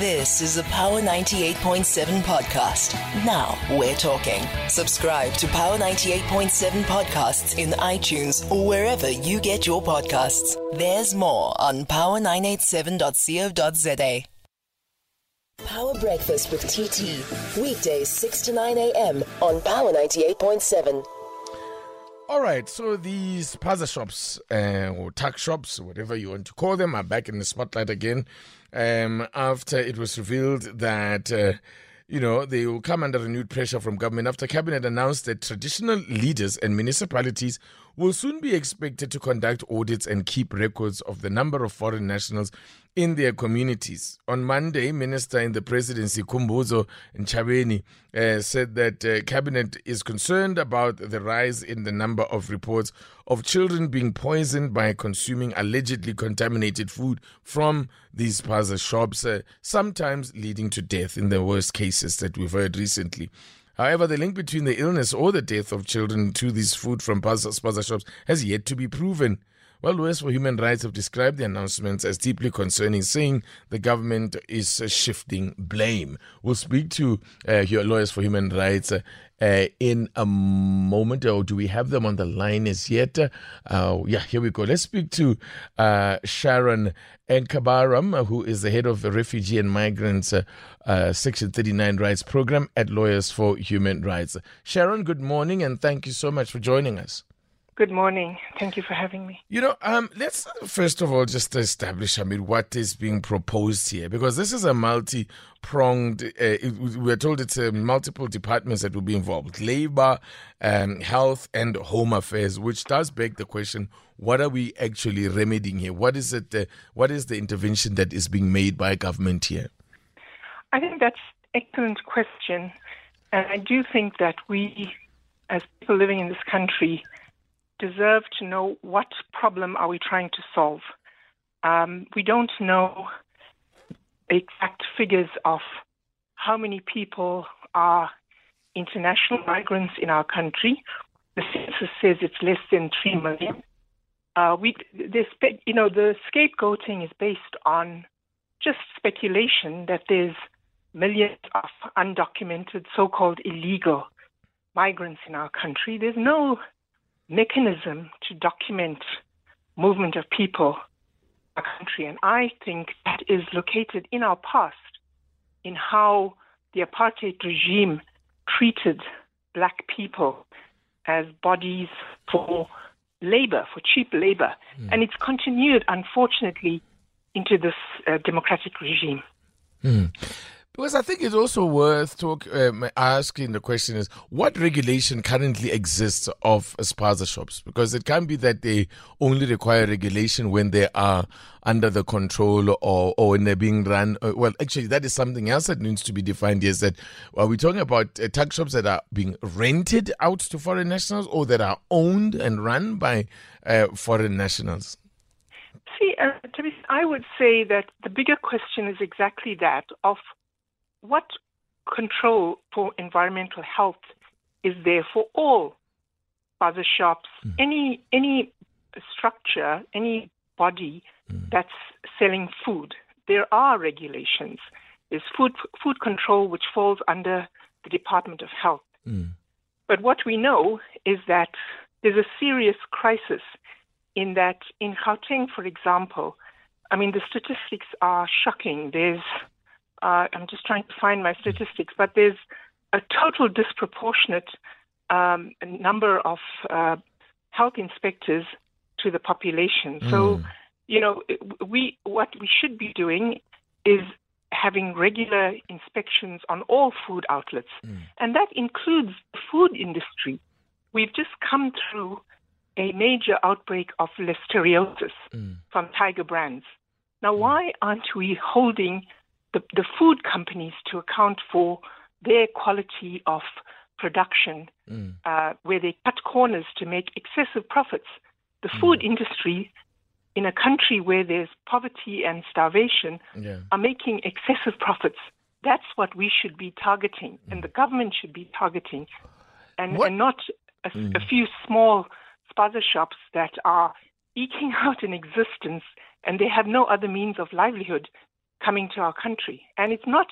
This is a Power 98.7 podcast. Now we're talking. Subscribe to Power 98.7 podcasts in iTunes or wherever you get your podcasts. There's more on power987.co.za. Power Breakfast with TT. Weekdays 6 to 9 a.m. on Power 98.7. All right, so these spaza shops uh, or tuck shops, whatever you want to call them, are back in the spotlight again um, after it was revealed that. Uh, you know, they will come under renewed pressure from government after cabinet announced that traditional leaders and municipalities will soon be expected to conduct audits and keep records of the number of foreign nationals in their communities. On Monday, Minister in the Presidency Khumbudzo Ntshavheni uh, said that uh, cabinet is concerned about the rise in the number of reports of children being poisoned by consuming allegedly contaminated food from these spaza shops, uh, sometimes leading to death in the worst cases that we've heard recently. However, the link between the illness or the death of children to this food from spaza shops has yet to be proven. Well, lawyers for human rights have described the announcements as deeply concerning, saying the government is uh, shifting blame. We'll speak to uh, lawyers for human rights uh, uh, in a moment. Or do we have them on the line as yet? Uh, yeah, here we go. Let's speak to uh, Sharon Ekambaram, who is the head of the Refugee and Migrants uh, Section 39 Rights Program at Lawyers for Human Rights. Sharon, good morning, and thank you so much for joining us. Good morning. Thank you for having me. You know, um, let's first of all just establish, I mean, what is being proposed here, because this is a multi-pronged. Uh, we're told it's uh, multiple departments that will be involved: labor, um, health, and home affairs. Which does beg the question: What are we actually remedying here? What is it? Uh, what is the intervention that is being made by government here? I think that's an excellent question, and I do think that we, as people living in this country deserve to know what problem are we trying to solve. Um, we don't know exact figures of how many people are international migrants in our country. The census says it's less than three million. Uh, we, this, you know, the scapegoating is based on just speculation that there's millions of undocumented, so-called illegal migrants in our country. There's no mechanism to document movement of people in our country. And I think that is located in our past, in how the apartheid regime treated black people as bodies for labor, for cheap labor. Mm. And it's continued, unfortunately, into this uh, democratic regime. Mm. Because I think it's also worth talk, um, asking the question is what regulation currently exists of spaza shops? Because it can be that they only require regulation when they are under the control or, or when they're being run. Uh, well, actually, that is something else that needs to be defined. Is that are we talking about uh, shops that are being rented out to foreign nationals or that are owned and run by uh, foreign nationals? See, uh, I would say that the bigger question is exactly that of what control for environmental health is there for all other shops, mm. any any structure, any body mm. that's selling food? There are regulations. There's food food control, which falls under the Department of Health. Mm. But what we know is that there's a serious crisis in that in Gauteng, for example, I mean the statistics are shocking. There's uh, I'm just trying to find my statistics, but there's a total disproportionate um, number of uh, health inspectors to the population. Mm. So, you know, we what we should be doing is having regular inspections on all food outlets, mm. and that includes the food industry. We've just come through a major outbreak of listeriosis mm. from Tiger Brands. Now, mm. why aren't we holding the, the food companies to account for their quality of production, mm. uh, where they cut corners to make excessive profits. The mm. food industry in a country where there's poverty and starvation yeah. are making excessive profits. That's what we should be targeting, mm. and the government should be targeting, and, and not a, mm. a few small spaza shops that are eking out an existence and they have no other means of livelihood coming to our country. And it's not,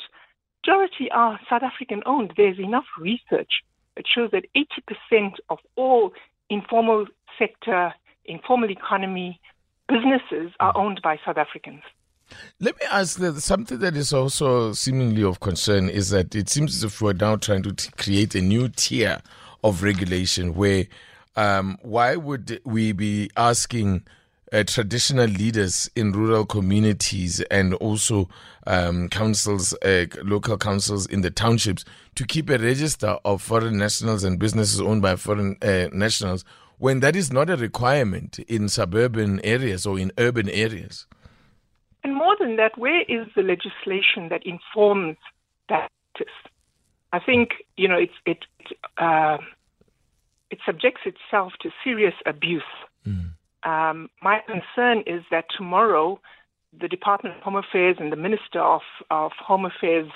majority are South African owned. There's enough research that shows that 80% of all informal sector, informal economy businesses are owned by South Africans. Let me ask that something that is also seemingly of concern is that it seems as if we're now trying to t- create a new tier of regulation where um, why would we be asking uh, traditional leaders in rural communities and also um, councils, uh, local councils in the townships to keep a register of foreign nationals and businesses owned by foreign uh, nationals when that is not a requirement in suburban areas or in urban areas? And more than that, where is the legislation that informs that practice? I think you know it's it uh, it subjects itself to serious abuse. Mm. Um, my concern is that tomorrow the Department of Home Affairs and the Minister of, of Home Affairs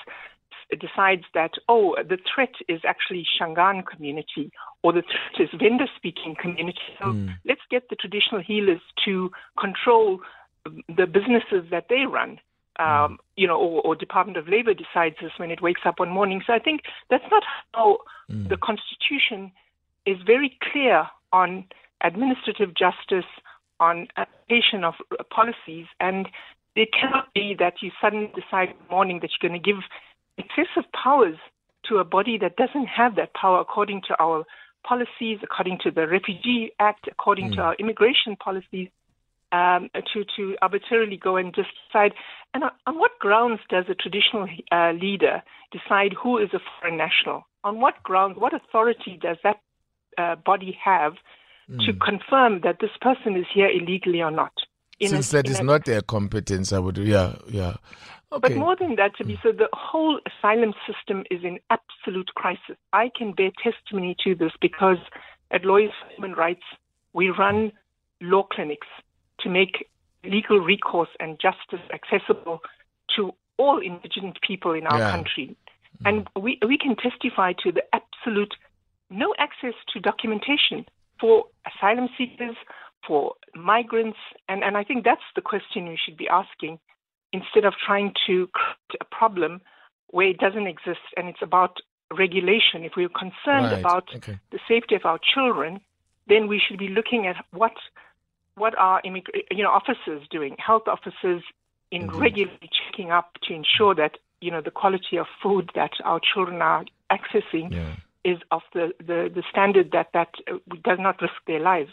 decides that, oh, the threat is actually Shangaan community or the threat is Venda speaking community. So mm. let's get the traditional healers to control the businesses that they run. Um, you know, or, or, Department of Labor decides this when it wakes up one morning. So I think that's not how mm. the Constitution is very clear on administrative justice, on application of policies, and it cannot be that you suddenly decide in the morning that you're going to give excessive powers to a body that doesn't have that power according to our policies, according to the Refugee Act, according mm. to our immigration policies um, to, to arbitrarily go and just decide. And on what grounds does a traditional uh, leader decide who is a foreign national? On what grounds, what authority does that uh, body have mm. to confirm that this person is here illegally or not? Since a, that is a, not their competence, I would, yeah, yeah. Okay. But more than that, to be mm. so, the whole asylum system is in absolute crisis. I can bear testimony to this because at Lawyers for Human Rights, we run law clinics to make legal recourse and justice accessible to all indigenous people in our yeah. country. Mm. And we, we can testify to the absolute no access to documentation for asylum seekers, for migrants. And, and I think that's the question we should be asking instead of trying to create a problem where it doesn't exist and it's about regulation. If we're concerned right. about okay. the safety of our children, then we should be looking at what what are immig- you know officers doing? Health officers in mm-hmm. regularly checking up to ensure that you know the quality of food that our children are accessing yeah. Is of the, the, the standard that that uh, does not risk their lives.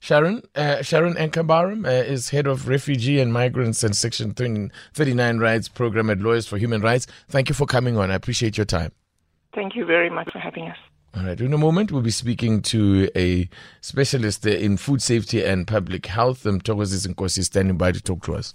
Sharon uh, Sharon Ekambaram uh, is head of refugee and migrants and Section 39 rights program at Lawyers for Human Rights. Thank you for coming on. I appreciate your time. Thank you very much for having us. All right. In a moment, we'll be speaking to a specialist in food safety and public health. Um, Thokozis Nkosi standing by to talk to us.